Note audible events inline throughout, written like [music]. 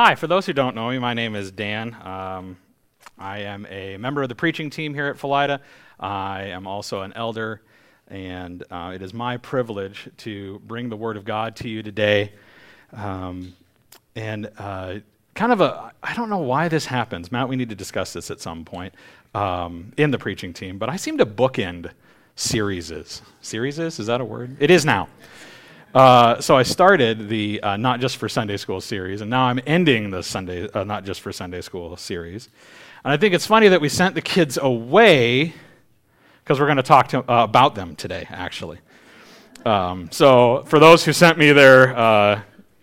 Hi, for those who don't know me, my name is Dan. Um, I am a member of the preaching team here at Philida. I am also an elder, and uh, it is my privilege to bring the Word of God to you today. Um, and uh, kind of a, I don't know why this happens. Matt, we need to discuss this at some point um, in the preaching team, but I seem to bookend series. Series is that a word? It is now. Uh, so I started the uh, Not Just for Sunday School series, and now I'm ending the Sunday uh, Not Just for Sunday School series. And I think it's funny that we sent the kids away because we're going to talk uh, about them today, actually. Um, so for those who sent me their uh,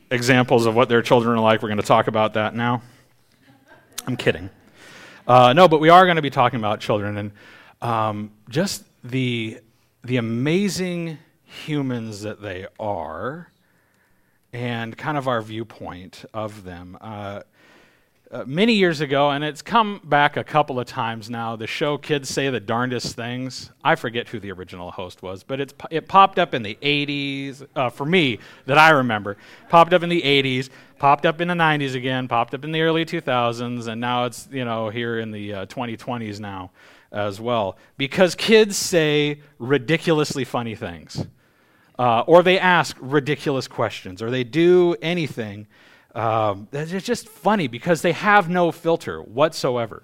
examples of what their children are like, we're going to talk about that now. I'm kidding. Uh, no, but we are going to be talking about children and um, just the the amazing humans that they are and kind of our viewpoint of them. Uh, uh, many years ago, and it's come back a couple of times now, the show Kids Say the Darndest Things. I forget who the original host was, but it's, it popped up in the 80s, uh, for me, that I remember. Popped up in the 80s, popped up in the 90s again, popped up in the early 2000s, and now it's, you know, here in the 2020s uh, now as well. Because kids say ridiculously funny things. Uh, or they ask ridiculous questions, or they do anything. Um, it's just funny because they have no filter whatsoever.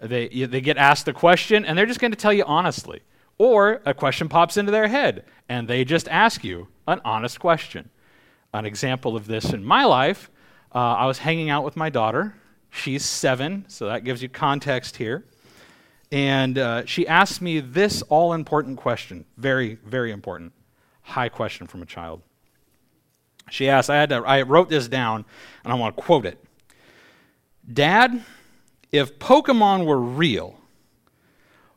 They, they get asked a question and they're just going to tell you honestly. Or a question pops into their head and they just ask you an honest question. An example of this in my life uh, I was hanging out with my daughter. She's seven, so that gives you context here. And uh, she asked me this all important question very, very important high question from a child. She asked, I, had to, I wrote this down, and I want to quote it. Dad, if Pokemon were real,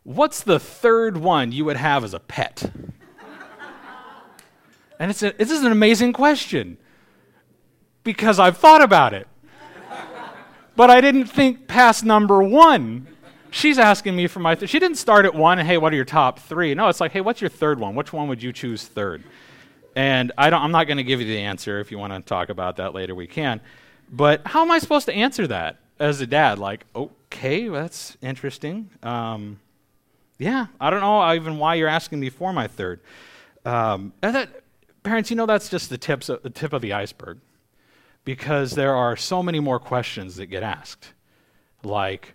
what's the third one you would have as a pet? [laughs] and it's a, this is an amazing question because I've thought about it. but I didn't think past number one she's asking me for my. Th- she didn't start at one hey, what are your top three? No, it's like hey, what's your third one? Which one would you choose third? And I don't. I'm not going to give you the answer. If you want to talk about that later, we can. But how am I supposed to answer that as a dad? Like, okay, that's interesting. Um, yeah, I don't know even why you're asking me for my third. Um, that, parents, you know that's just the tips of, the tip of the iceberg, because there are so many more questions that get asked, like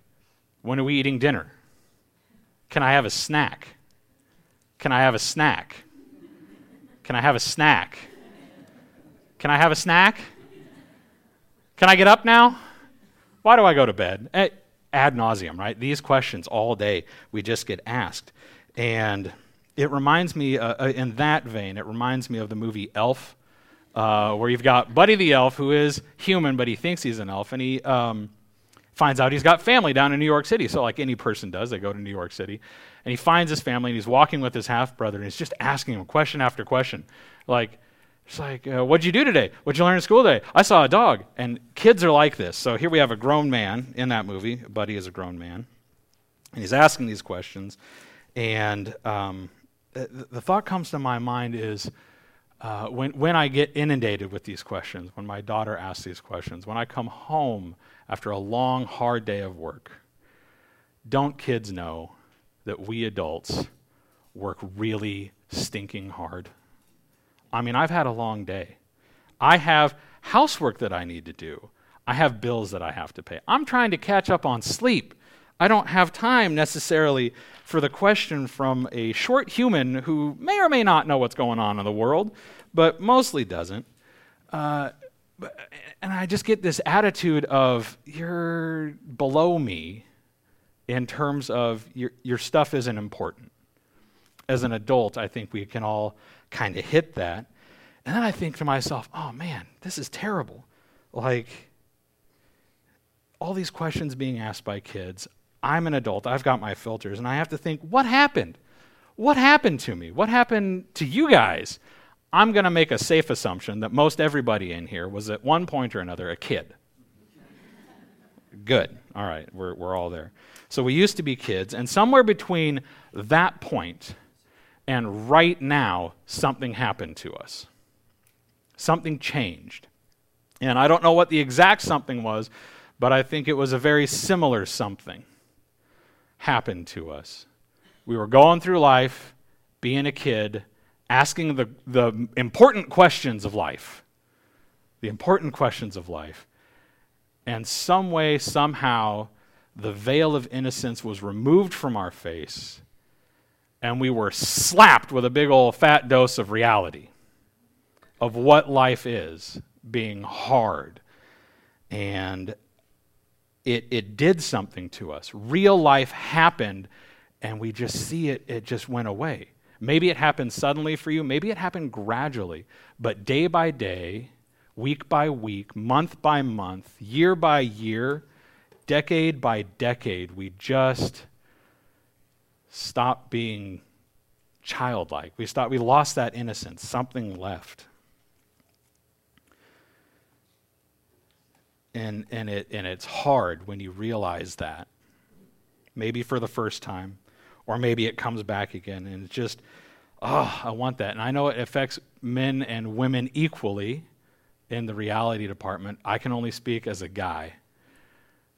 when are we eating dinner? Can I have a snack? Can I have a snack? Can I have a snack? Can I have a snack? Can I get up now? Why do I go to bed? Eh, ad nauseum, right? These questions all day we just get asked. And it reminds me, uh, uh, in that vein, it reminds me of the movie Elf, uh, where you've got Buddy the Elf, who is human, but he thinks he's an elf, and he um, finds out he's got family down in New York City. So, like any person does, they go to New York City. And he finds his family and he's walking with his half brother and he's just asking him question after question. Like, it's like, uh, what'd you do today? What'd you learn in school today? I saw a dog. And kids are like this. So here we have a grown man in that movie. Buddy is a grown man. And he's asking these questions. And um, the, the, thought comes to my mind is uh, when, when I get inundated with these questions, when my daughter asks these questions, when I come home after a long, hard day of work. Don't kids know that we adults work really stinking hard? I mean, I've had a long day. I have housework that I need to do. I have bills that I have to pay. I'm trying to catch up on sleep. I don't have time necessarily for the question from a short human who may or may not know what's going on in the world, but mostly doesn't. Uh, and I just get this attitude of you're below me in terms of your, your stuff isn't important. As an adult, I think we can all kind of hit that. And then I think to myself, oh man, this is terrible. Like, all these questions being asked by kids. I'm an adult, I've got my filters, and I have to think, what happened? What happened to me? What happened to you guys? I'm going to make a safe assumption that most everybody in here was at one point or another a kid. Good. All right, we're, we're all there. So we used to be kids, and somewhere between that point and right now, something happened to us. Something changed. And I don't know what the exact something was, but I think it was a very similar something happened to us. We were going through life, being a kid, asking the, the important questions of life. The important questions of life. And some way, somehow, the veil of innocence was removed from our face, and we were slapped with a big old fat dose of reality of what life is being hard. And it, it did something to us. Real life happened, and we just see it, it just went away. Maybe it happened suddenly for you, maybe it happened gradually, but day by day, week by week, month by month, year by year, decade by decade, we just stop being childlike. We stopped, we lost that innocence. Something left. And, and, it, and it's hard when you realize that. Maybe for the first time, or maybe it comes back again. And it's just, oh, I want that. And I know it affects men and women equally in the reality department. I can only speak as a guy.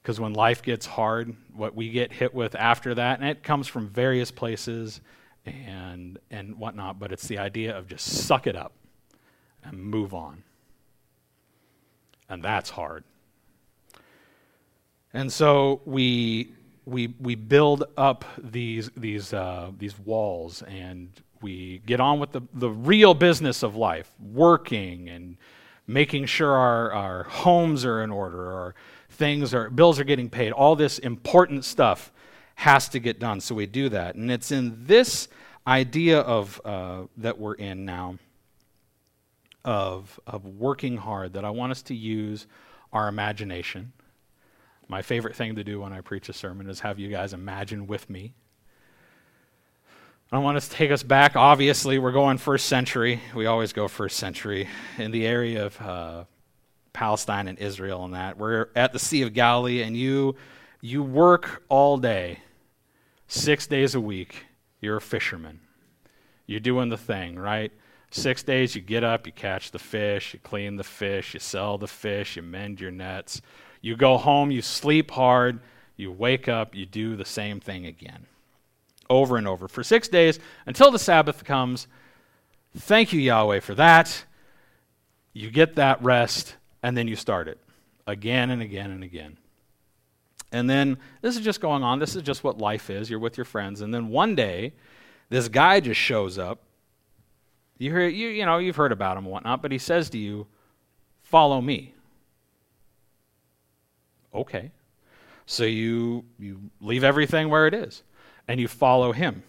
Because when life gets hard, what we get hit with after that, and it comes from various places and, and whatnot, but it's the idea of just suck it up and move on. And that's hard. And so we, we, we build up these, these, uh, these walls and we get on with the, the real business of life, working and making sure our, our homes are in order, our things are, bills are getting paid. All this important stuff has to get done. So we do that. And it's in this idea of, uh, that we're in now of, of working hard that I want us to use our imagination my favorite thing to do when I preach a sermon is have you guys imagine with me. I want to take us back. Obviously, we're going first century. We always go first century in the area of uh, Palestine and Israel and that. We're at the Sea of Galilee, and you you work all day, six days a week. You're a fisherman. You're doing the thing, right? Six days, you get up, you catch the fish, you clean the fish, you sell the fish, you mend your nets. You go home, you sleep hard, you wake up, you do the same thing again. Over and over for six days until the Sabbath comes. Thank you, Yahweh, for that. You get that rest, and then you start it again and again and again. And then this is just going on. This is just what life is. You're with your friends. And then one day, this guy just shows up. You, hear, you, you know, you've heard about him and whatnot, but he says to you, Follow me okay. So you, you leave everything where it is and you follow him,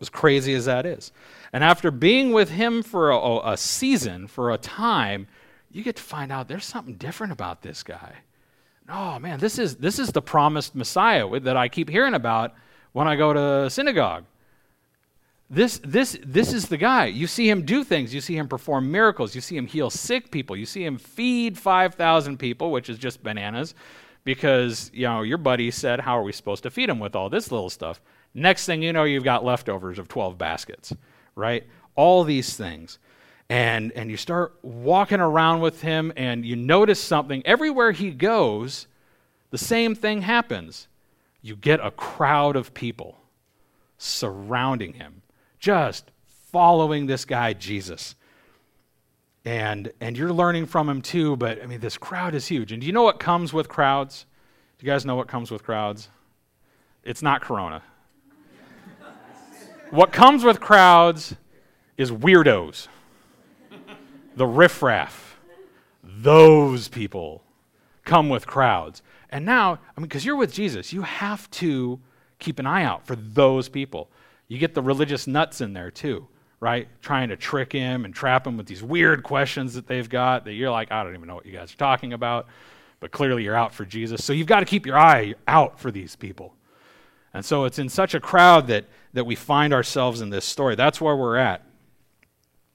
as crazy as that is. And after being with him for a, a season, for a time, you get to find out there's something different about this guy. Oh man, this is this is the promised Messiah that I keep hearing about when I go to synagogue. This this this is the guy. You see him do things, you see him perform miracles, you see him heal sick people, you see him feed 5,000 people, which is just bananas because you know your buddy said how are we supposed to feed them with all this little stuff? Next thing you know you've got leftovers of 12 baskets right? All these things. And and you start walking around with him and you notice something. Everywhere he goes the same thing happens. You get a crowd of people surrounding him just following this guy jesus and and you're learning from him too but i mean this crowd is huge. And do you know what comes with crowds? Do you guys know what comes with crowds? It's not corona. [laughs] What comes with crowds is weirdos. The riffraff. Those people come with crowds. And now i mean because you're with jesus you have to keep an eye out for those people. You get the religious nuts in there too right? Trying to trick him and trap him with these weird questions that they've got that you're like, I don't even know what you guys are talking about, but clearly you're out for Jesus. So you've got to keep your eye out for these people. And so it's in such a crowd that, that we find ourselves in this story. That's where we're at.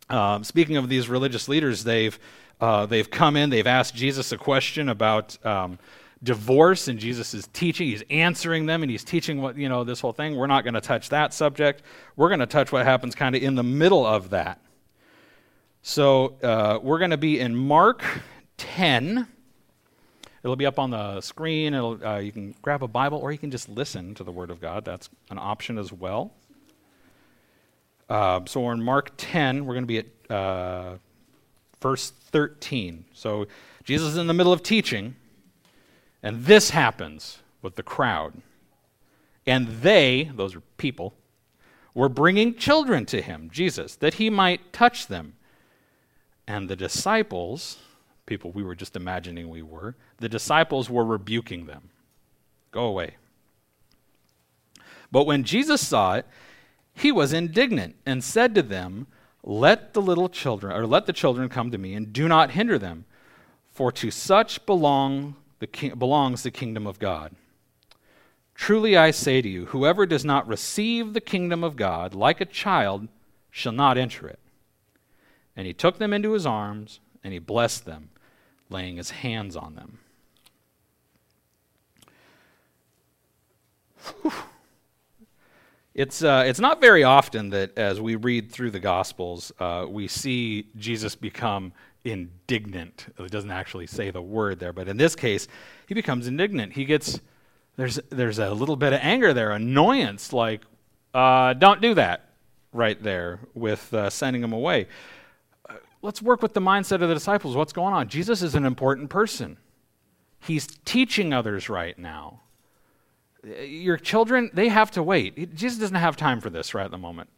Um, speaking of these religious leaders, they've, uh, they've come in, they've asked Jesus a question about um, divorce and Jesus is teaching, he's answering them and he's teaching what, you know, this whole thing. We're not going to touch that subject. We're going to touch what happens kind of in the middle of that. So uh, we're going to be in Mark 10. It'll be up on the screen. Uh, you can grab a Bible or you can just listen to the Word of God. That's an option as well. Uh, so we're in Mark 10. We're going to be at uh, verse 13. So Jesus is in the middle of teaching, and this happens with the crowd. And they, those are people, were bringing children to him, Jesus, that he might touch them. And the disciples, people we were just imagining we were, the disciples were rebuking them. Go away. But when Jesus saw it, he was indignant and said to them, Let the little children, or let the children come to me, and do not hinder them, for to such belong the ki- belongs the kingdom of God. Truly I say to you, whoever does not receive the kingdom of God like a child shall not enter it. And he took them into his arms, and he blessed them, laying his hands on them. It's, uh, it's not very often that as we read through the Gospels, uh, we see Jesus become indignant. It doesn't actually say the word there, but in this case, he becomes indignant. He gets, there's, there's a little bit of anger there, annoyance, like, uh, don't do that right there with uh, sending him away let's work with the mindset of the disciples. What's going on? Jesus is an important person. He's teaching others right now. Your children, they have to wait. Jesus doesn't have time for this right at the moment.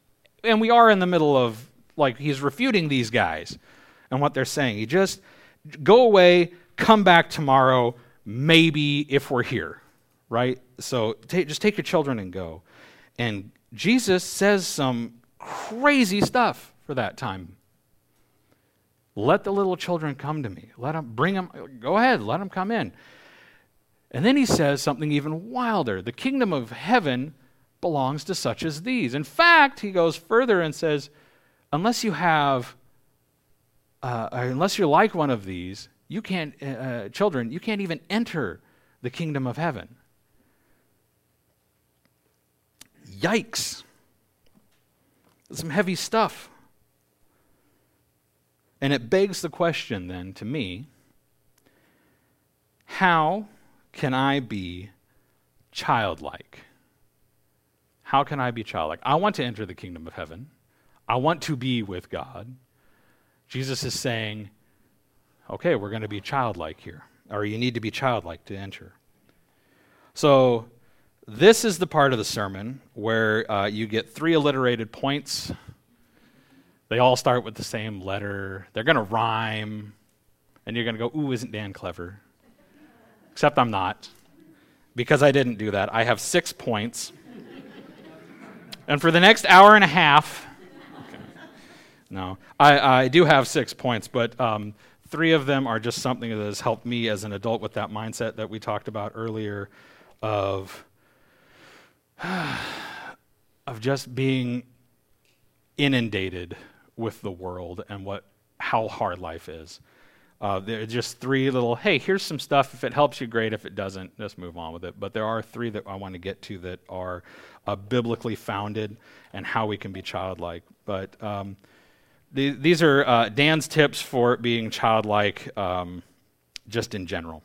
And we are in the middle of, like, he's refuting these guys and what they're saying. He just, go away, come back tomorrow, maybe if we're here, right? So t- just take your children and go. And Jesus says some crazy stuff for that time let the little children come to me. Let them bring them. Go ahead, let them come in. And then he says something even wilder. The kingdom of heaven belongs to such as these. In fact, he goes further and says, unless you have, uh, unless you're like one of these, you can't, uh, uh, children, you can't even enter the kingdom of heaven. Yikes. Some heavy stuff. And it begs the question then to me how can I be childlike? How can I be childlike? I want to enter the kingdom of heaven. I want to be with God. Jesus is saying, okay, we're going to be childlike here, or you need to be childlike to enter. So, this is the part of the sermon where uh, you get three alliterated points they all start with the same letter. They're going to rhyme. And you're going to go, ooh, isn't Dan clever? Except I'm not. Because I didn't do that. I have six points. and for the next hour and a half, no, I, I do have six points, but um, three of them are just something that has helped me as an adult with that mindset that we talked about earlier of, [sighs] of just being inundated with the world and what how hard life is. Uh, there are just three little, hey, here's some stuff. If it helps you, great. If it doesn't, just move on with it. But there are three that I want to get to that are uh, biblically founded and how we can be childlike. But um, the, these are uh, Dan's tips for being childlike um, just in general.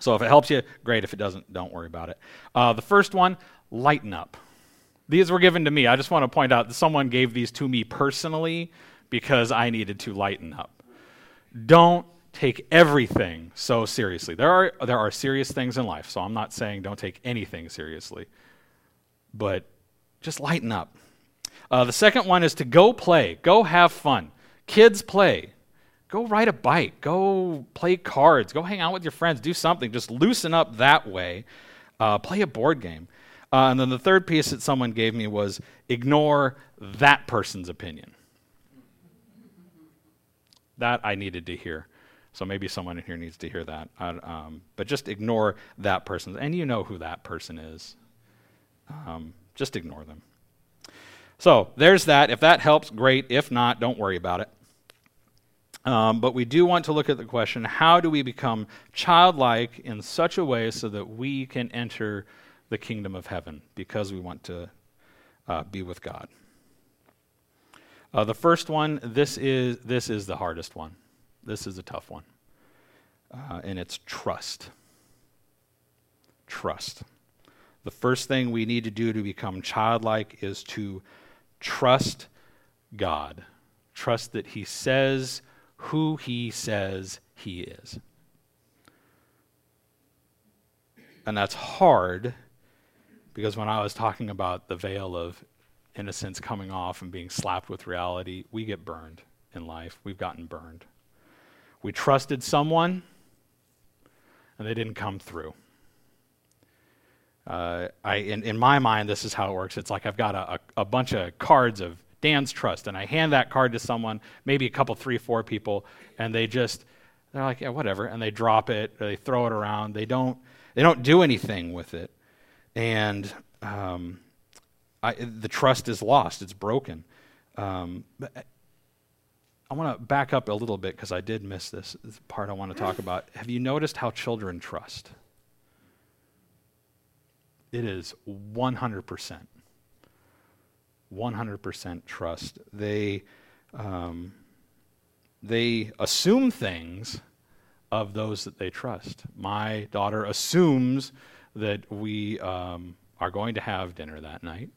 So if it helps you, great. If it doesn't, don't worry about it. Uh, the first one, lighten up. These were given to me. I just want to point out that someone gave these to me personally because I needed to lighten up. Don't take everything so seriously. There are, there are serious things in life, so I'm not saying don't take anything seriously, but just lighten up. Uh, the second one is to go play, go have fun. Kids play. Go ride a bike, go play cards, go hang out with your friends, do something. Just loosen up that way. Uh, play a board game. Uh, and then the third piece that someone gave me was ignore that person's opinion. That I needed to hear. So maybe someone in here needs to hear that. Um, but just ignore that person. And you know who that person is. Um, just ignore them. So there's that. If that helps, great. If not, don't worry about it. Um, but we do want to look at the question how do we become childlike in such a way so that we can enter the kingdom of heaven because we want to uh, be with God. Uh, the first one, this is, this is the hardest one. This is a tough one. uh, and it's trust. Trust. The first thing we need to do to become childlike is to trust God. Trust that He says who He says He is. And that's hard because when I was talking about the veil of innocence coming off and being slapped with reality, we get burned in life. We've gotten burned. We trusted someone and they didn't come through. Uh, I, in, in my mind, this is how it works. It's like I've got a, a, a bunch of cards of Dan's trust, and I hand that card to someone, maybe a couple, three, four people, and they just, they're like, yeah, whatever, and they drop it, they throw it around. They don't, they don't do anything with it. And um, I, the trust is lost, it's broken. Um, but I want to back up a little bit because I did miss this part I want to talk about. Have you noticed how children trust? It is 100%. 100% trust. They, um, they assume things of those that they trust. My daughter assumes that we um, are going to have dinner that night.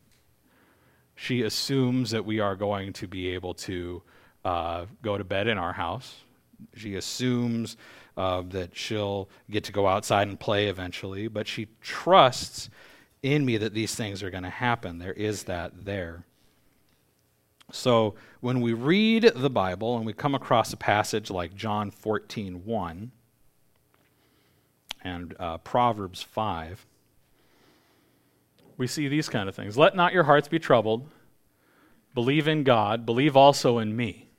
She assumes that we are going to be able to uh, go to bed in our house. She assumes uh, that she'll get to go outside and play eventually, but she trusts in me that these things are going to happen. There is that there. So when we read the Bible and we come across a passage like John 14 1 and uh, Proverbs 5, we see these kind of things. Let not your hearts be troubled. Believe in God. Believe also in me.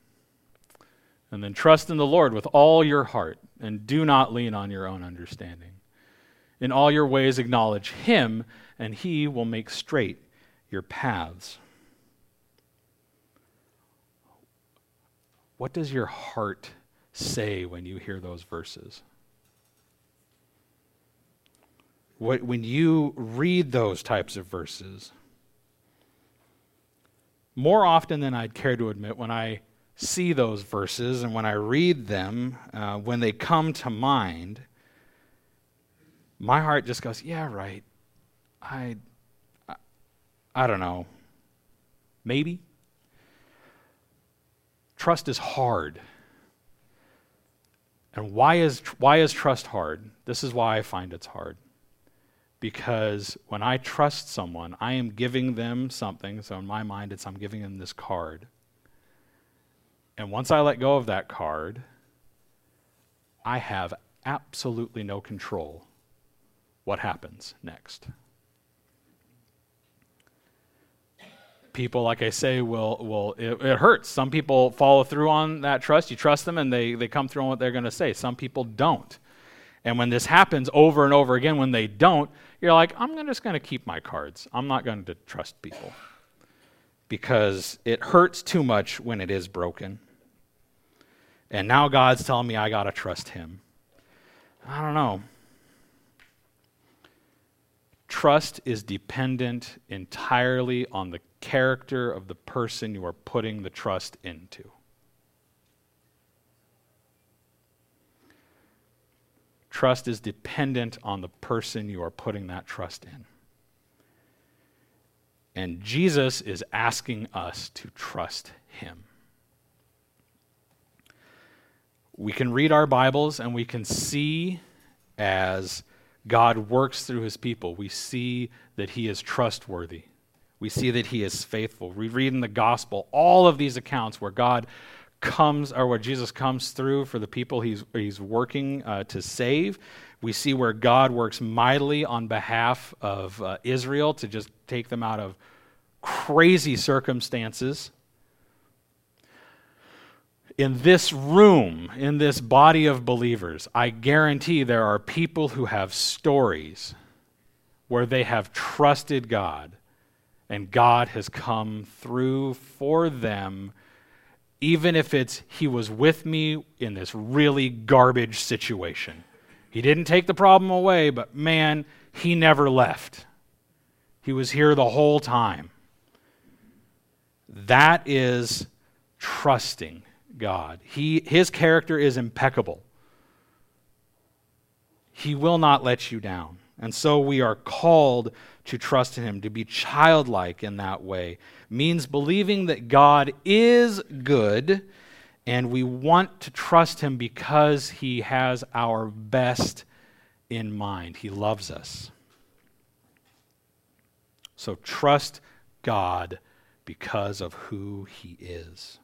And then trust in the Lord with all your heart and do not lean on your own understanding. In all your ways, acknowledge Him, and He will make straight your paths. What does your heart say when you hear those verses? What, when you read those types of verses, more often than I'd care to admit, when I see those verses and when I read them, uh, when they come to mind, my heart just goes, yeah, right. I, I, I don't know. Maybe. Trust is hard. And why is, why is trust hard? This is why I find it's hard. Because when I trust someone, I am giving them something. So in my mind, it's I'm giving them this card. And once I let go of that card, I have absolutely no control what happens next. People, like I say, will, will it, it, hurts. Some people follow through on that trust. You trust them and they, they come through on what they're going to say. Some people don't. And when this happens over and over again, when they don't, you're like, I'm just going to keep my cards. I'm not going to trust people because it hurts too much when it is broken. And now God's telling me I got to trust Him. I don't know. Trust is dependent entirely on the character of the person you are putting the trust into. Trust is dependent on the person you are putting that trust in. And Jesus is asking us to trust Him. we can read our Bibles and we can see as God works through his people. We see that he is trustworthy. We see that he is faithful. We read in the gospel all of these accounts where God comes, or where Jesus comes through for the people he's, he's working uh, to save. We see where God works mightily on behalf of uh, Israel to just take them out of crazy circumstances in this room, in this body of believers, I guarantee there are people who have stories where they have trusted God and God has come through for them, even if it's He was with me in this really garbage situation. He didn't take the problem away, but man, He never left. He was here the whole time. That is trusting God. He, his character is impeccable. He will not let you down. And so we are called to trust in Him, to be childlike in that way. Means believing that God is good, and we want to trust Him because He has our best in mind. He loves us. So trust God because of who He is.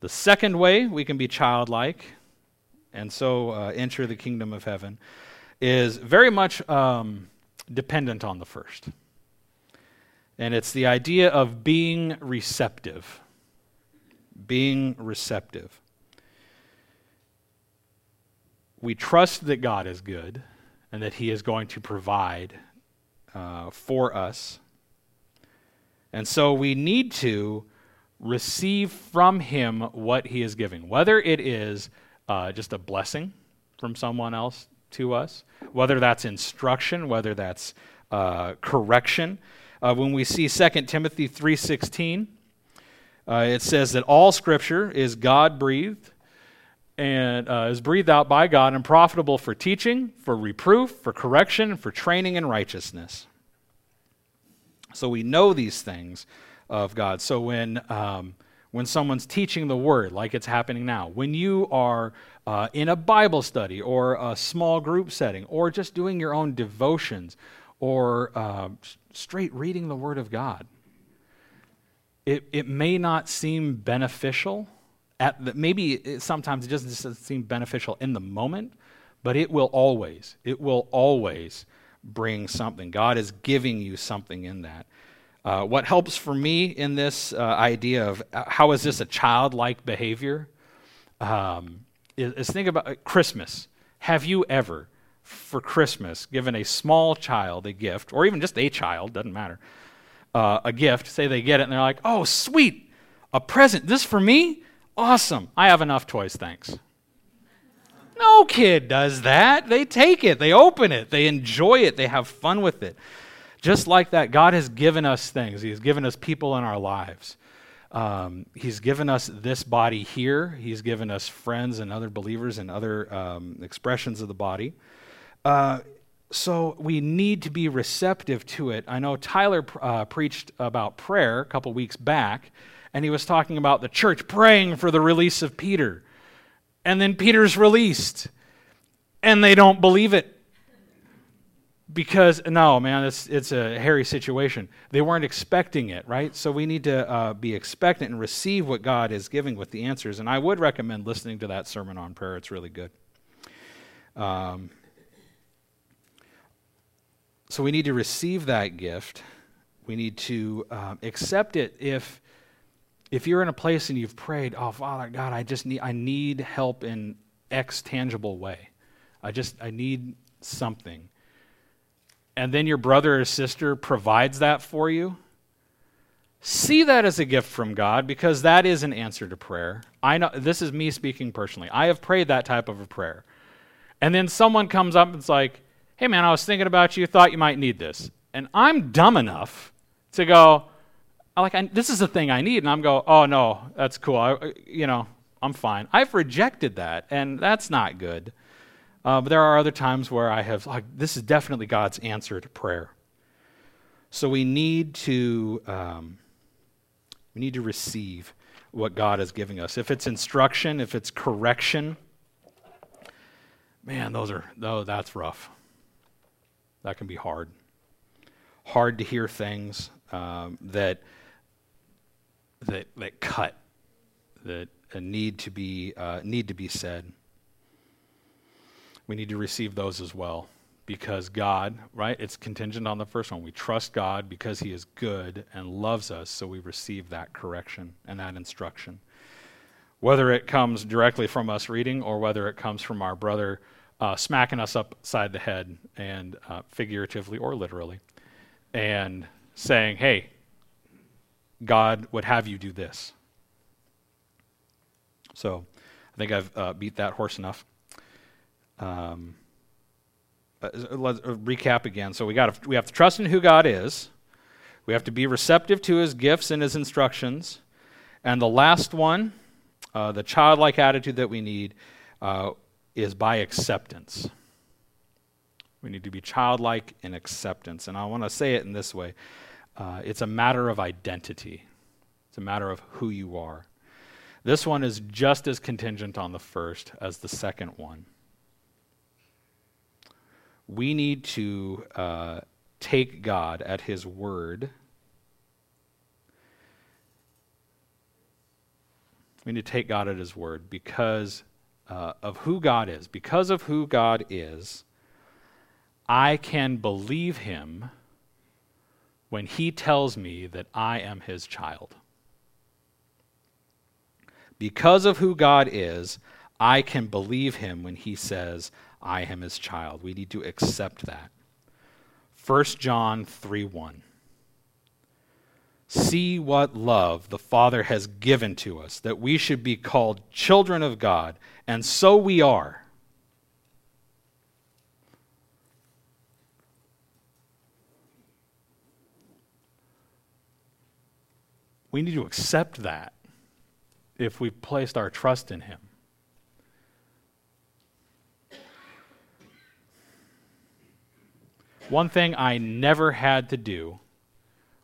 The second way we can be childlike and so uh, enter the kingdom of heaven is very much um, dependent on the first. And it's the idea of being receptive. Being receptive. We trust that God is good and that He is going to provide uh, for us. And so we need to receive from Him what He is giving, whether it is uh, just a blessing from someone else to us, whether that's instruction, whether that's uh, correction. Uh, when we see 2 Timothy 3.16, uh, it says that all Scripture is God-breathed and uh, is breathed out by God and profitable for teaching, for reproof, for correction, for training in righteousness. So we know these things of God. So when um, when someone's teaching the word, like it's happening now, when you are uh, in a Bible study or a small group setting, or just doing your own devotions, or uh, straight reading the Word of God, it, it may not seem beneficial. At the, maybe it, sometimes it doesn't seem beneficial in the moment, but it will always, it will always bring something. God is giving you something in that. Uh, what helps for me in this uh, idea of uh, how is this a childlike behavior um, is, is, think about uh, Christmas. Have you ever, for Christmas, given a small child a gift, or even just a child, doesn't matter, uh, a gift? Say they get it and they're like, oh, sweet, a present. This for me? Awesome. I have enough toys, thanks. No kid does that. They take it, they open it, they enjoy it, they have fun with it. Just like that, God has given us things. He has given us people in our lives. Um, he's given us this body here. He's given us friends and other believers and other um, expressions of the body. Uh, so we need to be receptive to it. I know Tyler uh, preached about prayer a couple weeks back, and he was talking about the church praying for the release of Peter. And then Peter's released, and they don't believe it because no man it's, it's a hairy situation. They weren't expecting it right? So we need to uh, be expectant and receive what god is giving with the answers. And i would recommend listening to that sermon on prayer. It's really good. Um, so we need to receive that gift. We need to um, accept it if if you're in a place and you've prayed oh father god i just need i need help in x tangible way. I just i need something and then your brother or sister provides that for you, see that as a gift from God because that is an answer to prayer. I know this is me speaking personally. I have prayed that type of a prayer. And then someone comes up and it's like, "Hey man, I was thinking about you, thought you might need this." And I'm dumb enough to go, like I, this is the thing I need and I'm go, "Oh no, that's cool. I, you know, I'm fine." I've rejected that and that's not good. Uh, but there are other times where I have, like, this is definitely God's answer to prayer. So we need to, um, we need to receive what God is giving us. If it's instruction, if it's correction, man, those are, oh, that's rough. That can be hard. Hard to hear things um, that, that, that cut, that need to be, uh, need to be said we need to receive those as well because God, right? It's contingent on the first one. We trust God because He is good and loves us, so we receive that correction and that instruction. Whether it comes directly from us reading or whether it comes from our brother uh, smacking us upside the head, and uh, figuratively or literally, and saying, hey, God would have you do this. So I think I've uh, beat that horse enough. Um, uh, let's uh, recap again. So we got we have to trust in who God is. We have to be receptive to His gifts and His instructions. And the last one, uh, the childlike attitude that we need, uh, is by acceptance. We need to be childlike in acceptance. And I want to say it in this way uh, it's a matter of identity, it's a matter of who you are. This one is just as contingent on the first as the second one. We need to uh, take God at His word. We need to take God at His word because uh, of who God is. Because of who God is, I can believe Him when He tells me that I am His child. Because of who God is, I can believe Him when He says, I am His child. We need to accept that. 1 John 3 1. See what love the Father has given to us, that we should be called children of God, and so we are. We need to accept that if we've placed our trust in Him. One thing I never had to do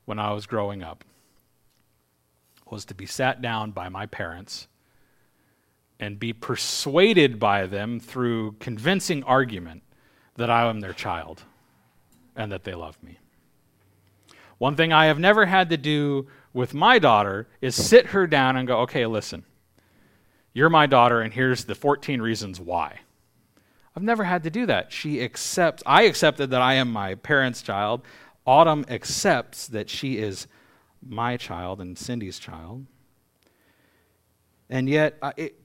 when I was growing up was to be sat down by my parents and be persuaded by them through convincing argument that I am their child and that they love me. One thing I have never had to do with my daughter is sit her down and go, okay, listen, you're my daughter, and here's the 14 reasons why. I've never had to do that. She accepts, I accepted that I am my parents' child. Autumn accepts that she is my child and Cindy's child. And yet, I, it,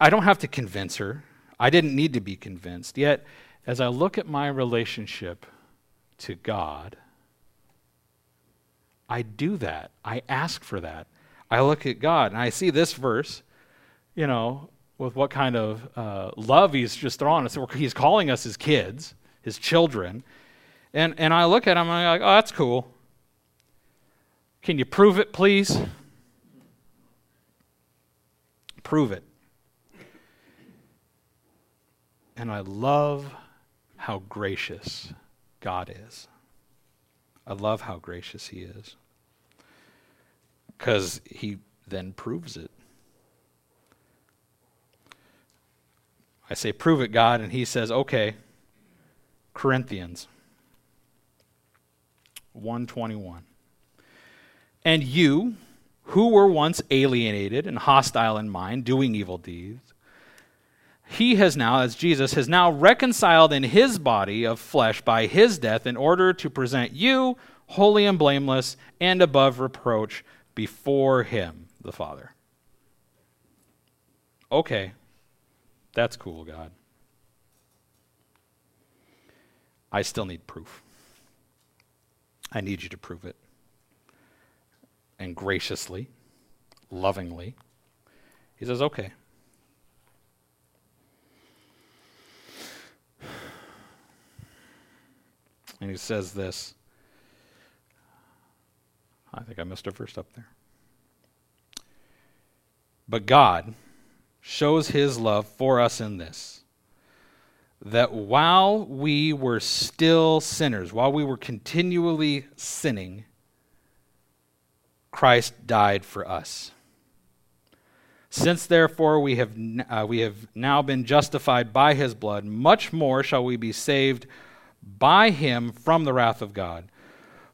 I don't have to convince her. I didn't need to be convinced. Yet, as I look at my relationship to God, I do that. I ask for that. I look at God and I see this verse, you know, with what kind of uh, love He's just throwing us. He's calling us His kids, His children. And, and I look at him and I'm like, oh, that's cool. Can you prove it, please? Prove it. And I love how gracious God is. I love how gracious He is. Because He then proves it. I say, prove it, God, and He says, okay, Colossians 121. And you, who were once alienated and hostile in mind, doing evil deeds, he has now, as Jesus, has now reconciled in his body of flesh by his death in order to present you holy and blameless and above reproach before him, the Father. Okay, that's cool, God. I still need proof. I need you to prove it. And graciously, lovingly, he says, okay. And he says this. I think I missed a verse up there. But God shows his love for us in this that while we were still sinners, while we were continually sinning, Christ died for us. Since therefore we have, uh, we have now been justified by his blood, much more shall we be saved by him from the wrath of God.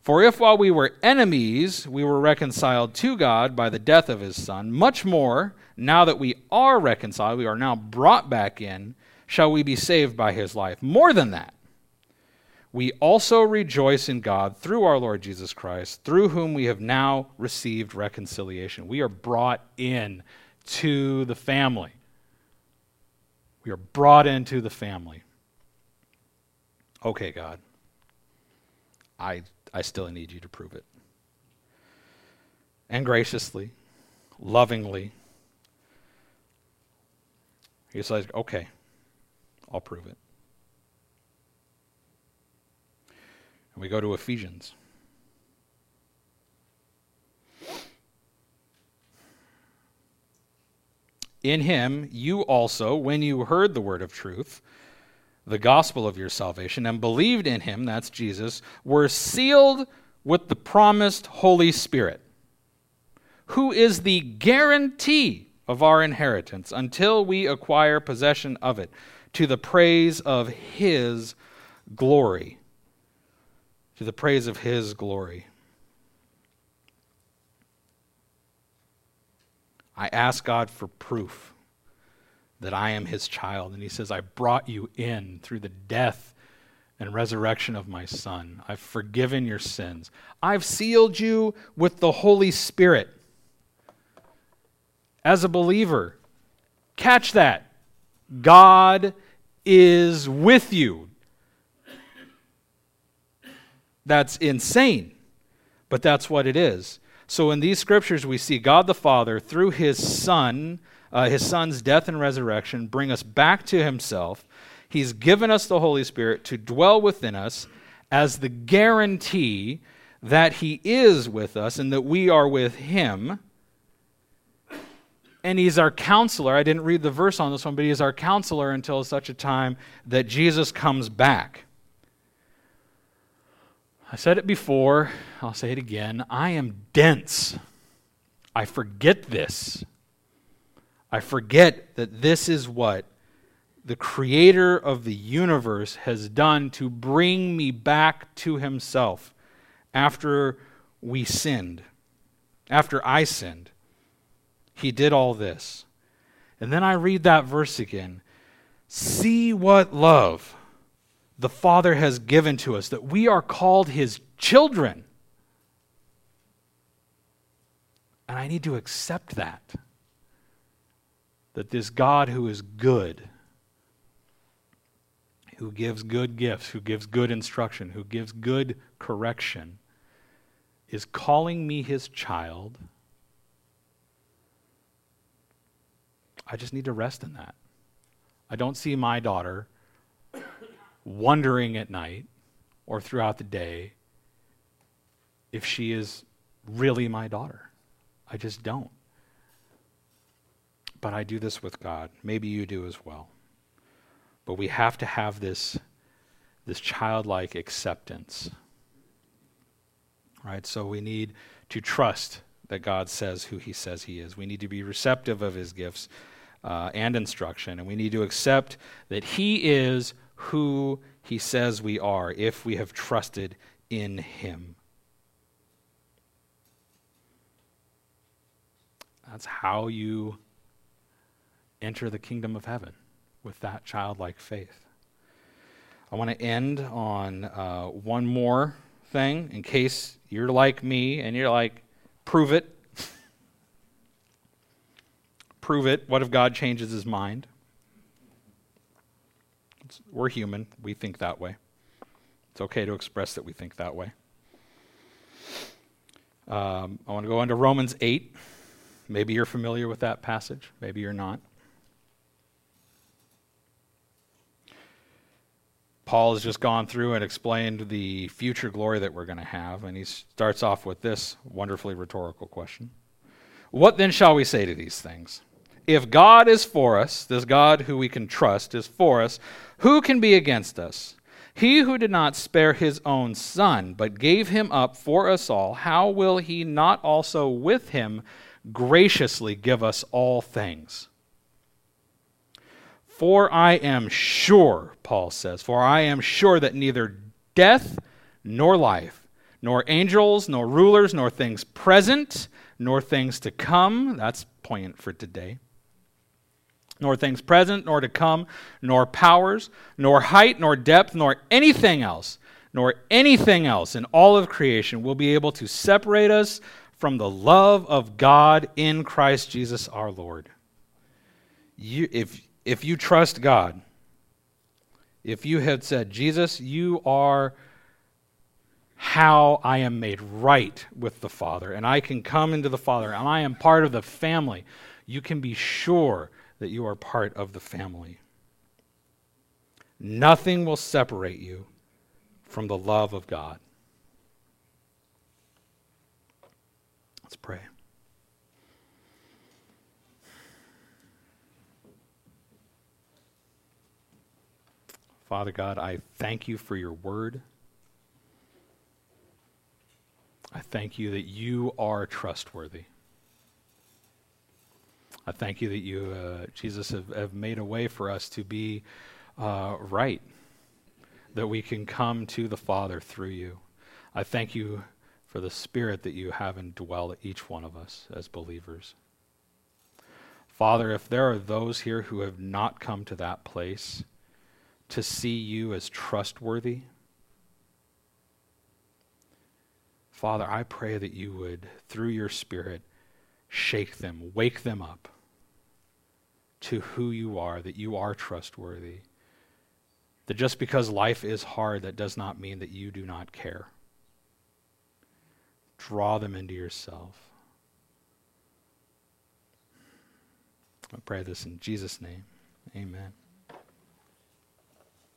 For if while we were enemies we were reconciled to God by the death of his Son, much more, now that we are reconciled, we are now brought back in shall we be saved by his life. More than that, we also rejoice in God through our Lord Jesus Christ, through whom we have now received reconciliation. We are brought in to the family. We are brought into the family. Okay, God. I, I still need you to prove it. And graciously, lovingly, he says, okay, I'll prove it. And we go to Ephesians. In him, you also, when you heard the word of truth, the gospel of your salvation, and believed in him, that's Jesus, were sealed with the promised Holy Spirit, who is the guarantee of our inheritance until we acquire possession of it, to the praise of his glory. To the praise of his glory. I ask God for proof that I am his child. And he says, I brought you in through the death and resurrection of my son. I've forgiven your sins. I've sealed you with the Holy Spirit. As a believer, catch that. God is with you. That's insane, but that's what it is. So in these scriptures, we see God the Father, through his Son, uh, his Son's death and resurrection, bring us back to himself. He's given us the Holy Spirit to dwell within us as the guarantee that he is with us and that we are with him. And he's our counselor. I didn't read the verse on this one, but he is our counselor until such a time that Jesus comes back. I said it before, I'll say it again. I am dense. I forget this. I forget that this is what the creator of the universe has done to bring me back to himself after we sinned, after I sinned. He did all this. And then I read that verse again. See what love the Father has given to us, that we are called His children. And I need to accept that. That this God who is good, who gives good gifts, who gives good instruction, who gives good correction, is calling me his child. I just need to rest in that. I don't see my daughter wondering at night or throughout the day if she is really my daughter. I just don't. But I do this with God. Maybe you do as well. But we have to have this, this childlike acceptance. Right? So we need to trust that God says who he says he is. We need to be receptive of his gifts uh, and instruction. And we need to accept that he is who he says we are if we have trusted in him. That's how you enter the kingdom of heaven with that childlike faith. I want to end on uh, one more thing in case you're like me and you're like, prove it. [laughs] prove it. What if God changes his mind? we're human. We think that way. It's okay to express that we think that way. Um, I want to go into Romans 8. Maybe you're familiar with that passage, maybe you're not. Paul has just gone through and explained the future glory that we're going to have, and he starts off with this wonderfully rhetorical question What then shall we say to these things? If God is for us, this God who we can trust is for us, who can be against us? He who did not spare his own son, but gave him up for us all, how will he not also with him graciously give us all things? For I am sure, Paul says, for I am sure that neither death nor life, nor angels, nor rulers, nor things present, nor things to come, that's poignant for today nor things present, nor to come, nor powers, nor height, nor depth, nor anything else, nor anything else in all of creation will be able to separate us from the love of God in Christ Jesus our Lord. You, if, if you trust God, if you had said, Jesus, you are how I am made right with the Father, and I can come into the Father, and I am part of the family, you can be sure that you are part of the family. Nothing will separate you from the love of God. Let's pray. Father God, I thank you for your word. I thank you that you are trustworthy. I thank you that you, uh, Jesus, have, have, made a way for us to be uh, right, that we can come to the Father through you. I thank you for the Spirit that you have indwell each one of us as believers. Father, if there are those here who have not come to that place to see you as trustworthy, Father, I pray that you would, through your Spirit, shake them, wake them up to who you are, that you are trustworthy. That just because life is hard, that does not mean that you do not care. Draw them into yourself. I pray this in Jesus' name. Amen.